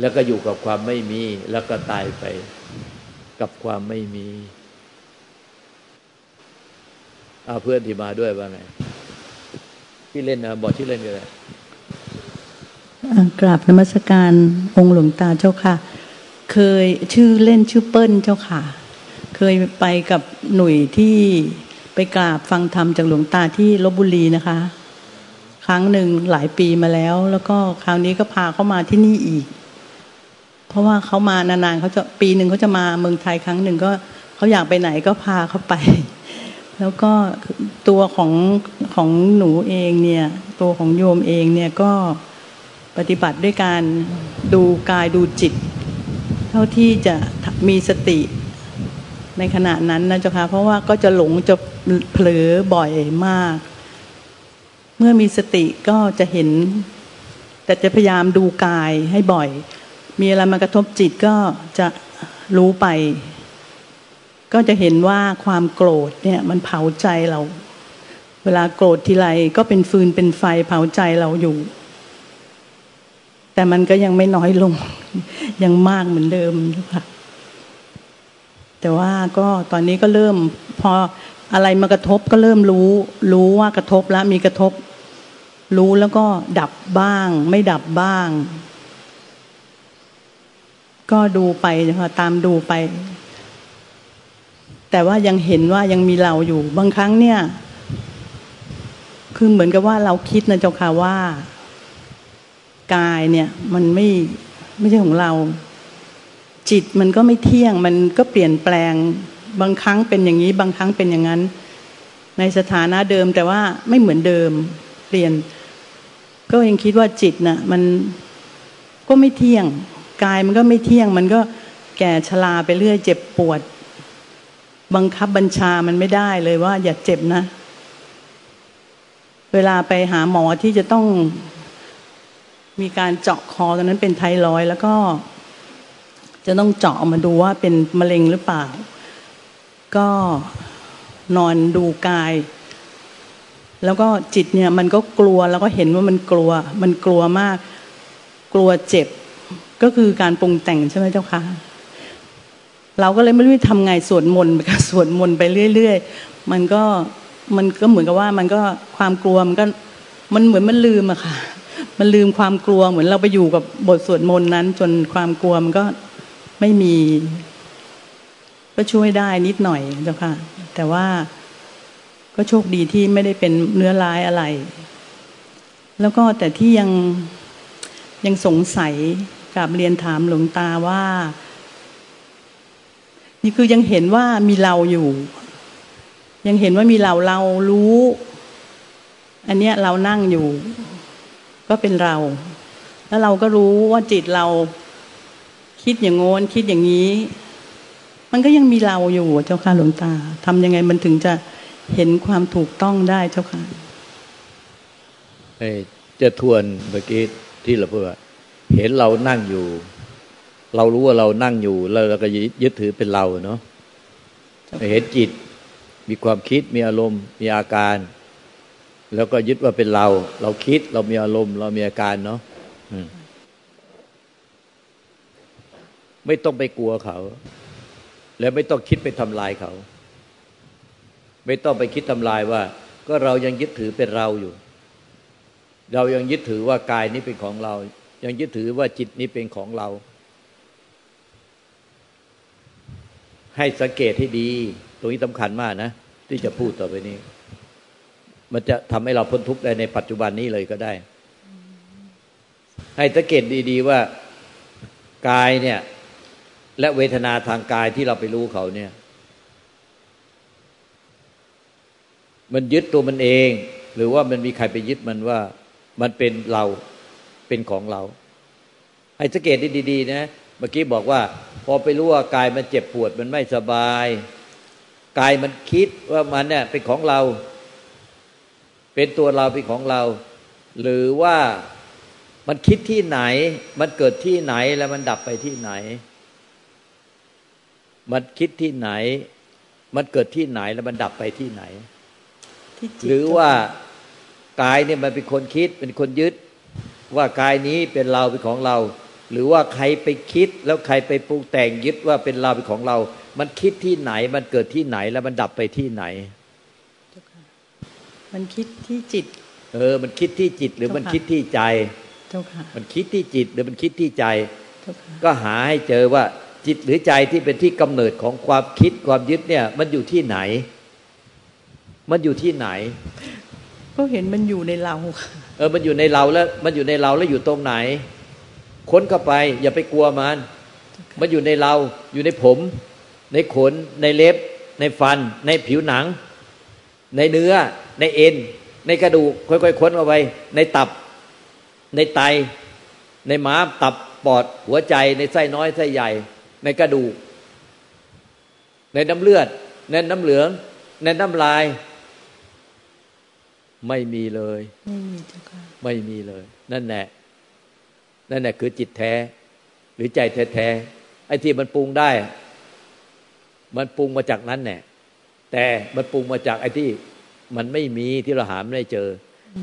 แล้วก็อยู่กับความไม่มี แล้วก็ตายไปกับความไม่มีเอาเพื่อนที่มาด้วยว่าไงที่เล่นนะบอกที่เล่นกันเลยกราบนมัสการองค์หลวงตาเจ้าค่ะ เคยชื่อเล่นชื่อเปิ้ลเจ้าค่ะ เคยไปกับหนุ่ยที่ไปกราบฟังธรรมจากหลวงตาที่ลบบุรีนะคะ รั้งหนึ่งหลายปีมาแล้ว แล้วก็คราวนี้ก็พาเขามาที่นี่อีก เพราะว่าเขามานานๆเขาจะปีหนึ่งเขาจะมาเมืองไทยครั้งหนึ่งก็เขาอยากไปไหนก็พาเขาไป แล้วก็ตัวของของหนูเองเนี่ย ตัวของโยมเองเนี่ยก็ปฏิบัติด้วยการดูกายดูจิต เท่าที่จะมีสติในขณะนั้นนะเจ้าค่ะเพราะว่าก็จะหลงจะเผลอบ่อยมาก เมื่อมีสติก็จะเห็น แต่จะพยายามดูกายให้บ่อย มีอะไรมากระทบจิตก็จะรู้ไป ก็จะเห็นว่าความโกรธเนี่ยมันเผาใจเรา เวลาโกรธทีไรก็เป็นฟืนเป็นไฟเผาใจเราอยู่ แต่มันก็ยังไม่น้อยลง ยังมากเหมือนเดิมค่ะแต่ว่าก็ตอนนี้ก็เริ่มพออะไรมากระทบก็เริ่มรู้ รู้ว่ากระทบแล้วมีกระทบ รู้แล้วก็ดับบ้าง ไม่ดับบ้าง ก็ดูไปนะคะตามดูไป แต่ว่ายังเห็นว่ายังมีเราอยู่ บางครั้งเนี่ย คือเหมือนกับว่าเราคิดนะเจ้าค่ะว่ากายเนี่ย มันไม่ไม่ใช่ของเรา จิตมันก็ไม่เที่ยง มันก็เปลี่ยนแปลง บางครั้งเป็นอย่างนี้ บางครั้งเป็นอย่างนั้น ในสถานะเดิมแต่ว่าไม่เหมือนเดิม เปลี่ยน ก็ยังคิดว่าจิตนะ่ะมันก็ไม่เที่ยง กายมันก็ไม่เที่ยง มันก็แก่ชราไปเรื่อย เจ็บปวด บังคับบัญชามันไม่ได้เลยว่า อย่าเจ็บนะ เวลาไปหาหมอที่จะต้องมีการเจาะคอตอนนั้นเป็นไทรอยแล้วก็ จะต้องเจาะมาดูว่าเป็นมะเร็งหรือเปล่า ก็นอนดูกาย แล้วก็จิตเนี่ยมันก็กลัวแล้วก็เห็นว่ามันกลัว มันกลัวมาก กลัวเจ็บ ก็คือการปรุงแต่งใช่ไหมเจ้าคะเราก็เลยไม่รู้จะทำไงสวดมนต์ไปก็สวดมนต์ไปเรื่อยๆ มันก็มันก็เหมือนกับว่ามันก็ความกลัวมันก็มันเหมือนมันลืมอะค่ะ มันลืมความกลัวเหมือนเราไปอยู่กับบทสวดมนต์นั้น จนความกลัวมันก็ไม่มี ก็ช่วยได้นิดหน่อยเจ้าค่ะ แต่ว่า ก็โชคดีที่ไม่ได้เป็นเนื้อร้ายอะไร แล้วก็แต่ที่ยังยังสงสัยกับเรียนถามหลวงตาว่า นี่คือยังเห็นว่ามีเราอยู่ ยังเห็นว่ามีเราเรารู้ อันเนี้ยเรานั่งอยู่ ก็เป็นเรา แล้วเราก็รู้ว่าจิตเราคิดอย่างโน้นคิดอย่างนี้ มันก็ยังมีเราอยู่เจ้าค่ะหลวงตาทำยังไงมันถึงจะ เห็นความถูกต้องได้เจ้าค่ะจะทวนเมื่อกี้ที่เราพูดว่าเห็นเรานั่งอยู่ เรารู้ว่าเรานั่งอยู่ แล้วเราก็ยึดถือเป็นเราเนาะเห็นจิต มีความคิดมีอารมณ์ มีอาการ แล้วก็ยึดว่าเป็นเรา เราคิดเรามีอารมณ์ เรามีอาการเนาะไม่ต้องไปกลัวเขา แล้วไม่ต้องคิดไปทำลายเขา ไม่ต้องไปคิดทำลายว่า ก็เรายังยึดถือเป็นเราอยู่ เรายังยึดถือว่ากายนี้เป็นของเรา ยังยึดถือว่าจิตนี้เป็นของเรา ให้สังเกตให้ดี ตรงนี้สำคัญมากนะ ที่จะพูดต่อไปนี้ มันจะทำให้เราพ้นทุกข์ได้ในปัจจุบันนี้เลยก็ได้ ให้สังเกตดี ๆ ว่ากายเนี่ย และเวทนาทางกายที่เราไปรู้เขาเนี่ย มันยึดตัวมันเอง หรือว่ามันมีใครไปยึดมันว่ามันเป็นเราเป็นของเรา ให้สังเกตดีๆนะเมื่อกี้บอกว่า พอไปรู้ว่ากายมันเจ็บปวดมันไม่สบายกายมันคิดว่ามันเนี่ยเป็นของเรา เป็นตัวเราเป็นของเรา หรือว่ามันคิดที่ไหน มันเกิดที่ไหนแล้วมันดับไปที่ไหน มันคิดที่ไหน มันเกิดที่ไหนแล้วมันดับไปที่ไหน หรือว่ากายเนี่ยมันเป็นคนคิดเป็นคนยึด ว่ากายนี้เป็นเราเป็นของเรา หรือว่าใครไปคิดแล้วใครไปปรุงแต่งยึดว่าเป็นเราเป็นของเรา มันคิดที่ไหน มันเกิดที่ไหนแล้วมันดับไปที่ไหน มันคิดที่จิต เออ มันคิดที่จิตหรือมันคิดที่ใจเจ้าค่ะมันคิดที่จิตหรือมันคิดที่ใจ ก็หาให้เจอว่าจิตหรือใจที่เป็นที่กำเนิดของความคิดความยึดเนี่ย มันอยู่ที่ไหน มันอยู่ที่ไหน ก็เห็นมันอยู่ในเราเออมันอยู่ในเราแล้ว มันอยู่ในเราแล้วอยู่ตรงไหน ค้นเข้าไป อย่าไปกลัวมัน มันอยู่ในเรา อยู่ในผม ในขน ในเล็บ ในฟัน ในผิวหนัง ในเนื้อ ในเอ็น ในกระดูกค่อยๆค้นเข้าไป ในตับ ในไต ในม้ามตับปอดหัวใจ ในไส้น้อยไส้ใหญ่ ในกระดูก ในน้ำเลือด ในน้ำเหลือง ในน้ำลาย ไม่มีเลย ไม่มีเจ้าค่ะไม่มีเลย นั่นแหละ นั่นแหละคือจิตแท้ หรือใจแท้ๆไอ้ที่มันปรุงได้ มันปรุงมาจากนั้นแน่แต่มันปรุงมาจากไอ้ที่มันไม่มีที่เราหาไม่ได้เจอ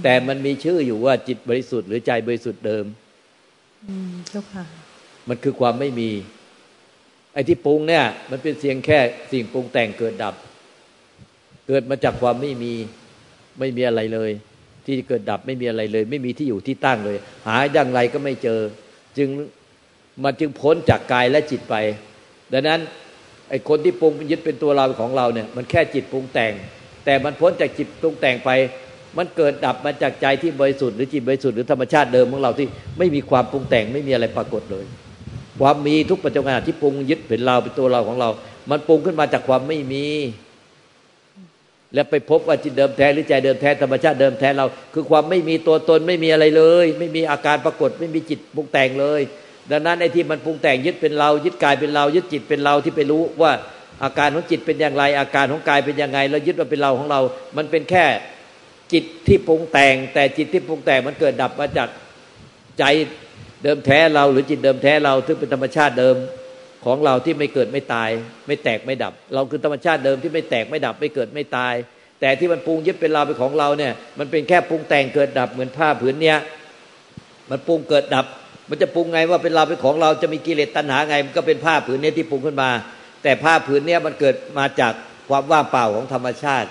แต่มันมีชื่ออยู่ว่าจิตบริสุทธิ์หรือใจบริสุทธิ์เดิม อืมเจ้าค่ะ มันคือความไม่มี ไอ้ที่ปรุงเนี่ย มันเป็นเสียงแค่สิ่งปรุงแต่งเกิดดับ เกิดมาจากความไม่มี ไม่มีอะไรเลย ที่เกิดดับไม่มีอะไรเลย ไม่มีที่อยู่ที่ตั้งเลย หาอย่างไรก็ไม่เจอ จึงมันจึงพ้นจากกายและจิตไป ดังนั้นไอ้คนที่ปรุงยึดเป็นตัวเราของเราเนี่ย มันแค่จิตปรุงแต่ง แต่มันพ้นจากจิตปรุงแต่งไป มันเกิดดับมาจากใจที่บริสุทธิ์หรือจิตบริสุทธิ์หรือธรรมชาติเดิมของเราที่ไม่มีความปรุงแต่งไม่มีอะไรปรากฏเลย ความมีทุกปัจจุบันที่ปรุงยึดเป็นเราเป็นตัวเราของเรา มันปรุงขึ้นมาจากความไม่มี แล้วไปพบว่าจิตเดิมแท้หรือใจเดิมแท้ธรรมชาติเดิมแท้เรา คือความไม่มีตัวตนไม่มีอะไรเลย ไม่มีอาการปรากฏไม่มีจิตปรุงแต่งเลย ดังนั้นไอ้ที่มันปรุงแต่งยึดเป็นเรายึดกายเป็นเรา ยึดจิตเป็นเราที่ไปรู้ว่าอาการของจิตเป็นอย่างไร อาการของกายเป็นยังไงแล้วยึดว่าเป็นเราของเรา มันเป็นแค่จิตที่ปรุงแต่ง แต่จิตที่ปรุงแต่งมันเกิดดับมาจากใจเดิมแท้เราหรือจิตเดิมแท้เราที่เป็นธรรมชาติเดิม ของเราที่ไม่เกิดไม่ตาย ไม่แตกไม่ดับ เราคือธรรมชาติเดิมที่ไม่แตกไม่ดับ ไม่เกิดไม่ตาย แต่ที่มันปรุงยึดเป็นเราเป็นของเราเนี่ย มันเป็นแค่ปรุงแต่งเกิดดับเหมือนผ้าผืนเนี้ยมันปรุงเกิดดับ มันจะปรุงไงว่าเป็นเราเป็นของเราจะมีกิเลสตัณหาไง มันก็เป็นผ้าผืนนี้ที่ปรุงขึ้นมาแแต่ผ้าผืนเนี้ยมันเกิดมาจากความว่างเปล่าของธรรมชาติ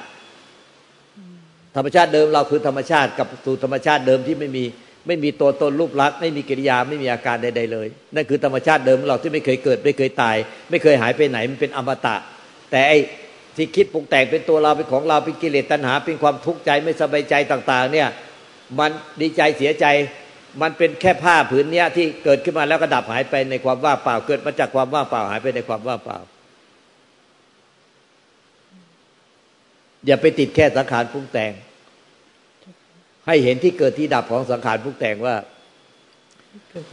ธรรมชาติเดิมเราคือธรรมชาติกับสู่ธรรมชาติเดิมที่ไม่มี ไม่มีตัวตนรูปลักษณ์ไม่มีกิริยาไม่มีอาการใดๆเลย นั่นคือธรรมชาติเดิมของเราที่ไม่เคยเกิด ไม่เคยตาย ไม่เคยหายไปไหนมันเป็นอมตะ แต่ไอ้ที่คิดปรุงแต่งเป็นตัวเราเป็นของเราเป็นกิเลสตัณหา เป็นความทุกข์ใจไม่สบายใจต่าง ๆ เนี่ยมันดีใจเสียใจมันเป็นแค่ผ้าผืนเนี้ยที่เกิดขึ้นมาแล้วก็ดับหายไปในความว่างเปล่า เกิดมาจากความว่างเปล่าหายไปในความว่างเปล่า อย่าไปติดแค่สังขารปรุงแต่ง ให้เห็นที่เกิดที่ดับของสังขารปรุงแต่งว่า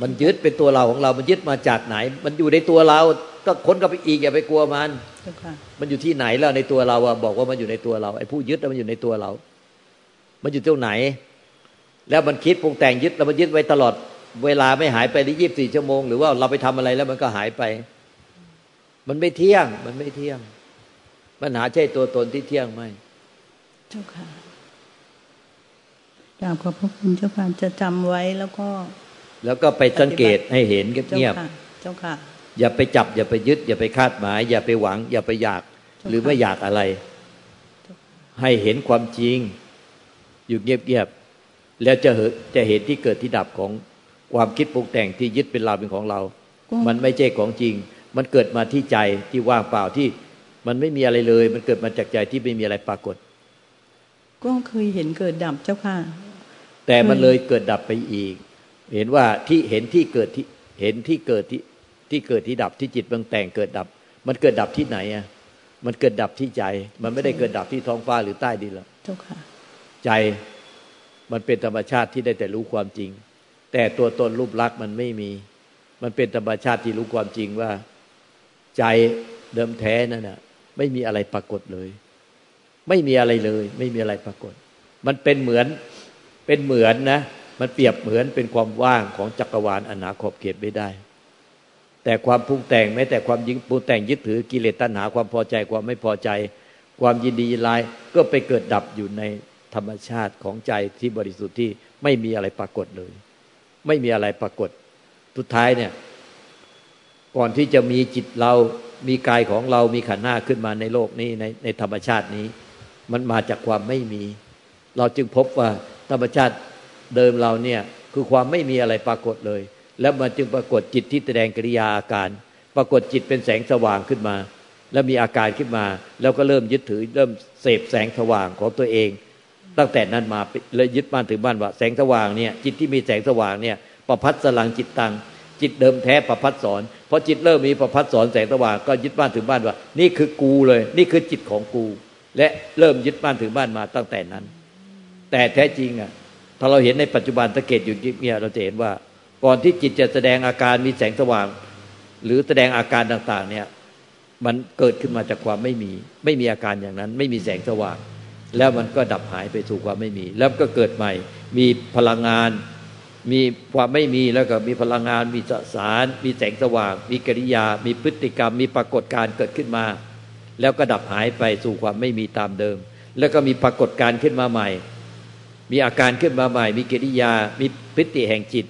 มันยึดเป็นตัวเราของเรา มันยึดมาจากไหน มันอยู่ในตัวเรา ก็ค้นก็ไปอีกอย่าไปกลัวมันเจ้าค่ะมันอยู่ที่ไหนแล้วในตัวเราอะบอกว่ามันอยู่ในตัวเราไอ้ผู้ยึดมันอยู่ในตัวเรา มันอยู่ตรงไหน แล้วมันคิดปรุงแต่งยึดแล้วมันยึดไว้ตลอด เวลาไม่หายไปในยี่สิบสี่ชั่วโมงหรือว่าเราไปทำอะไรแล้วมันก็หายไป มันไม่เที่ยง มันไม่เที่ยง ปัญหาใช่ตัวตนที่เที่ยงไหมเจ้าค่ะ กราบขอบพระคุณเจ้าค่ะจะจำไว้แล้วก็ แล้วก็ไปสังเกตให้เห็นเจ้าเงียบค่ะเจ้าค่ะๆอย่าไปจับ อย่าไปยึด อย่าไปคาดหมาย อย่าไปหวัง อย่าไปอยาก หรือไม่อยากอะไร ให้เห็นความจริง อยู่เงียบๆแล้วจะเหจะเห็นที่เกิดที่ดับของความคิดปรุงแต่งที่ยึดเป็นเราเป็นของเราก็มันไม่ใช่ของจริง มันเกิดมาที่ใจที่ว่างเปล่าที่มันไม่มีอะไรเลย มันเกิดมาจากใจที่ไม่มีอะไรปรากฏ ก็เคยเห็นเกิดดับเจ้าค่ะ แต่มันเลยเกิดดับไปอีก เห็นว่าที่เห็นที่เกิดที่เห็นที่เกิดที่ที่เกิดที่ดับที่จิตบางแต่งเกิดดับ มันเกิดดับที่ไหนอะมันเกิดดับที่ใจ มันไม่ได้เกิดดับที่ท้องฟ้าหรือใต้ดินหรอกเจ้าค่ะใจมันเป็นธรรมชาติที่ได้แต่รู้ความจริง แต่ตัวตนรูปลักษณ์มันไม่มี มันเป็นธรรมชาติที่รู้ความจริงว่า ใจเดิมแท้นั่นน่ะ ไม่มีอะไรปรากฏเลย ไม่มีอะไรเลย ไม่มีอะไรปรากฏ มันเป็นเหมือน เป็นเหมือนนะ มันเปรียบเหมือนเป็นความว่างของจักรวาลอนาขอบเขตไม่ได้ แต่ความปรุงแต่งแม้แต่ความยิงปรุงแต่งยึดถือกิเลสตัณหาความพอใจความไม่พอใจ ความยินดียินร้ายก็ไปเกิดดับอยู่ในธรรมชาติของใจที่บริสุทธิ์ที่ไม่มีอะไรปรากฏเลย ไม่มีอะไรปรากฏสุดท้ายเนี่ย ก่อนที่จะมีจิตเรามีกายของเรามีขันธ์หน้าขึ้นมาในโลกนี้ในในธรรมชาตินี้ มันมาจากความไม่มี เราจึงพบว่า ธรรมชาติเดิมเราเนี่ยคือความไม่มีอะไรปรากฏเลย แล้วมันจึงปรากฏจิตที่แสดงกิริยาอาการ ปรากฏจิตเป็นแสงสว่างขึ้นมา แล้วมีอาการขึ้นมา แล้วก็เริ่มยึดถือเริ่มเสพแสงสว่างของตัวเอง ตั้งแต่นั้นมาเลยยึดบ้านถือบ้านว่าแสงสว่างเนี่ยจิตที่มีแสงสว่างเนี่ยประพัดสลังจิตตังจิตเดิมแท้ประพัดสอนพอจิตเริ่มมีประพัดสอนแสงสว่างก็ยึดบ้านถือบ้านว่า นี่คือกูเลย นี่คือจิตของกู และเริ่มยึดบ้านถือบ้านมาตั้งแต่นั้น แต่แท้จริงอะถ้าเราเห็นในปัจจุบันสังเกตอยู่เงียเราจะเห็นว่า ก่อนที่จิตจะแสดงอาการมีแสงสว่าง หรือแสดงอาการต่างๆ เนี่ย มันเกิดขึ้นมาจากความไม่มี ไม่มีอาการอย่างนั้น ไม่มีแสงสว่าง แล้วมันก็ดับหายไปสู่ความไม่มี แล้วก็เกิดใหม่ มีพลังงานมีความไม่มีแล้วก็มีพลังงาน มีสสาร มีแสงสว่าง มีกิริยา มีพฤติกรรม มีปรากฏการณ์เกิดขึ้นมา แล้วก็ดับหายไปสู่ความไม่มีตามเดิม แล้วก็มีปรากฏการณ์ขึ้นมาใหม่ มีอาการขึ้นมาใหม่ มีกิริยา มีพฤติแห่งจิต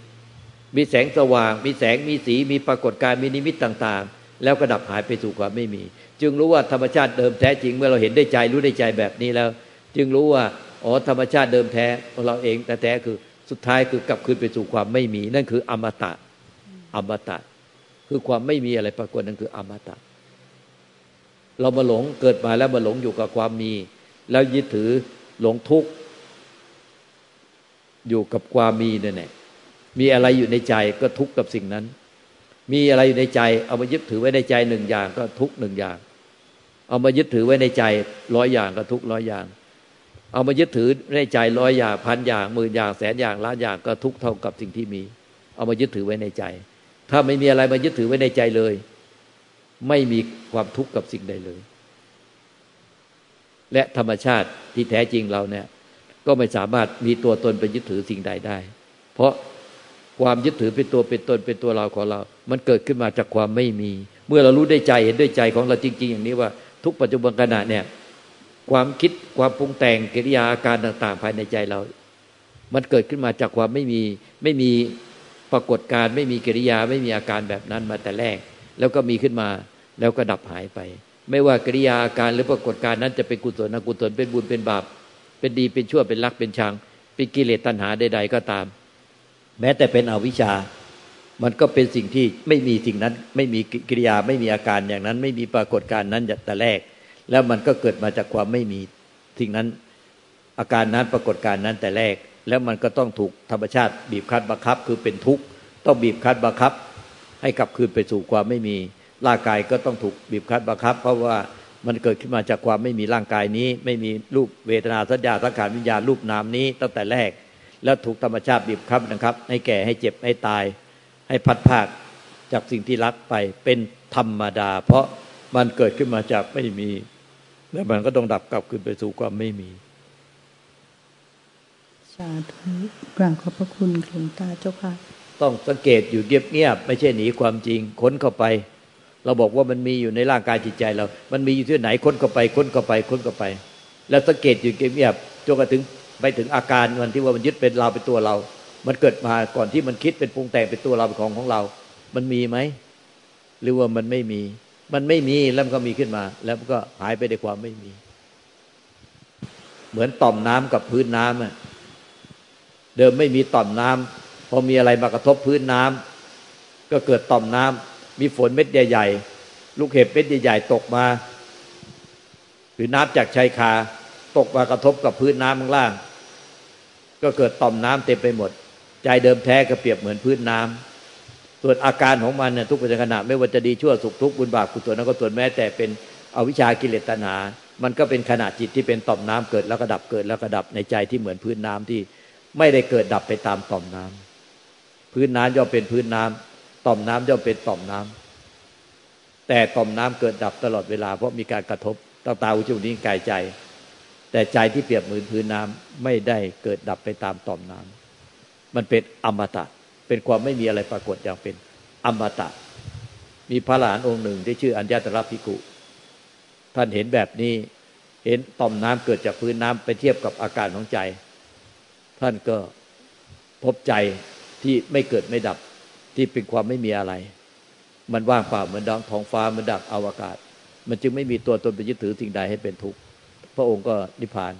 มีแสงสว่าง มีแสงมีสี มีปรากฏการณ์มีนิมิตต่างๆ แล้วก็ดับหายไปสู่ความไม่มี จึงรู้ว่าธรรมชาติเดิมแท้จริงเมื่อเราเห็นได้ใจรู้ได้ใจแบบนี้แล้ว จึงรู้ว่าอ๋อธรรมชาติเดิมแท้ของเราเองแต่แท้คือสุดท้ายคือกลับคืนไปสู่ความไม่มี นั่นคืออมตะอมตะ คือความไม่มีอะไรปรากฏนั่นคืออมตะ เรามาหลงเกิดมาแล้วมาหลงอยู่กับความมี แล้วยึดถือหลงทุกข์ อยู่กับความมีนั่นแหละมีอะไรอยู่ในใจก็ทุกข์กับสิ่งนั้น มีอะไรอยู่ในใจ เอามายึดถือไว้ในใจหนึ่งอย่างก็ทุกหนึ่งอย่าง เอามายึดถือไว้ในใจร้อยอย่างก็ทุกร้อยอย่าง เอามายึดถือในใจร้อยอย่างพันอย่างหมื่นอย่างแสนอย่างล้านอย่างก็ทุกเท่ากับสิ่งที่มี เอามายึดถือไว้ในใจ ถ้าไม่มีอะไรมายึดถือไว้ในใจเลย ไม่มีความทุกข์กับสิ่งใดเลย และธรรมชาติที่แท้จริงเราเนี่ย ก็ไม่สามารถมีตัวตนไปยึดถือสิ่งใดได้ เพราะความยึดถือเป็นตัวเป็นตนเป็นตัวเราของเรา มันเกิดขึ้นมาจากความไม่มี เมื่อเรารู้ได้ใจเห็นด้วยใจของเราจริง ๆ อย่างนี้ว่าทุกปัจจุบันขณะเนี่ย ความคิดความปรุงแต่งกิริยาอาการต่างๆ ภายในใจเรา มันเกิดขึ้นมาจากความไม่มีไม่มีปรากฏการไม่มีกิริยาไม่มีอาการแบบนั้นมาแต่แรก แล้วก็มีขึ้นมาแล้วก็ดับหายไป ไม่ว่ากิริยาอาการหรือปรากฏการนั้นจะเป็นกุศลอกุศลเป็นบุญเป็นบาป เป็นดีเป็นชั่วเป็นรักเป็นชัง เป็นกิเลสตัณหาใดๆก็ตาม แม้แต่เป็นอวิชชา มันก็เป็นสิ่งที่ไม่มีสิ่งนั้น ไม่มีกิริยาไม่มีอาการอย่างนั้น ไม่มีปรากฏการนั้นแต่แรก แล้วมันก็เกิดมาจากความไม่มีสิ่งนั้น อาการนั้นปรากฏการนั้นแต่แรก แล้วมันก็ต้องถูกธรรมชาติ บีบคั้นบังคับ คือเป็นทุกข์ต้องบีบคั้นบังคับ ให้กลับคืนไปสู่ความไม่มีร่างกายก็ต้องถูกบีบคั้นบังคับ เพราะว่า มันเกิดขึ้นมาจากความไม่มีร่างกายนี้ ไม่มีรูปเวทนาสัญญาสังขารวิญญาณรูปนามนี้ตั้งแต่แรก แล้วถูกธรรมชาติบีบคั้นนะครับ ให้แก่ให้เจ็บให้ตาย ให้พัดภาคจากสิ่งที่รักไปเป็นธรรมดา เพราะมันเกิดขึ้นมาจากไม่มี แล้วมันก็ต้องดับกลับคืนไปสู่ความไม่มีสาธุกราบขอบพระคุณหลวงตาเจ้าค่ะ ต้องสังเกตอยู่เงียบๆไม่ใช่หนีความจริงค้นเข้าไป เราบอกว่ามันมีอยู่ในร่างกายจิตใจเรา มันมีอยู่ที่ไหนค้นเข้าไปค้นเข้าไปค้นเข้าไป แล้วสังเกตอยู่เงียบจนกระถึงไปถึงอาการมันที่ว่ามันยึดเป็นเราเป็นตัวเรา มันเกิดมาก่อนที่มันคิดเป็นปรุงแต่งเป็นตัวเราเป็นของของเรา มันมีไหมหรือว่ามันไม่มี มันไม่มีแล้วมันก็มีขึ้นมา แล้วมันก็หายไปในความไม่มี เหมือนต่อมน้ำกับพื้นน้ำอะเดิมไม่มีต่อมน้ำพอมีอะไรมากระทบพื้นน้ำก็เกิดต่อมน้ำ มีฝนเม็ดใหญ่ ๆ ลูกเห็บเม็ดใหญ่ ๆ ตกมา หรือน้ำจากชายคาตกมากระทบกับพื้นน้ำข้างล่าง ก็เกิดต่อมน้ำเต็มไปหมด ใจเดิมแท้ก็เปรียบเหมือนพื้นน้ำส่วนอาการของมันเนี่ยทุกปัจจุบันไม่ว่าจะดีชั่วสุขทุกข์บุญบาปกุศลนั้นก็ส่วนแม้แต่เป็นอวิชากิเลสตัณหา มันก็เป็นขณะจิตที่เป็นต่อมน้ำเกิดแล้วก็ดับเกิดแล้วก็ดับในใจที่เหมือนพื้นน้ำที่ไม่ได้เกิดดับไปตามต่อมน้ำพื้นน้ำย่อมเป็นพื้นน้ำ ต่อมน้ำย่อมเป็นต่อมน้ำแต่ต่อมน้ำเกิดดับตลอดเวลาเพราะมีการกระทบตาตาอุจุนี้กายใจ แต่ใจที่เปรียบเหมือนพื้นน้ำไม่ได้เกิดดับไปตามต่อมน้ำมันเป็นอมตะ เป็นความไม่มีอะไรปรากฏอย่างเป็นอมตะ มีพระหลานองค์หนึ่งที่ชื่ออัญญาตรพิกุท่านเห็นแบบนี้เห็นต่อมน้ำเกิดจากพื้นน้ำไปเทียบกับอาการของใจ ท่านก็พบใจที่ไม่เกิดไม่ดับ ที่เป็นความไม่มีอะไร มันว่างเปล่าเหมือนดังท้องฟ้าเหมือนดักอวกาศ มันจึงไม่มีตัวตนไปยึดถือสิ่งใดให้เป็นทุกข์พระองค์ก็นิพพาน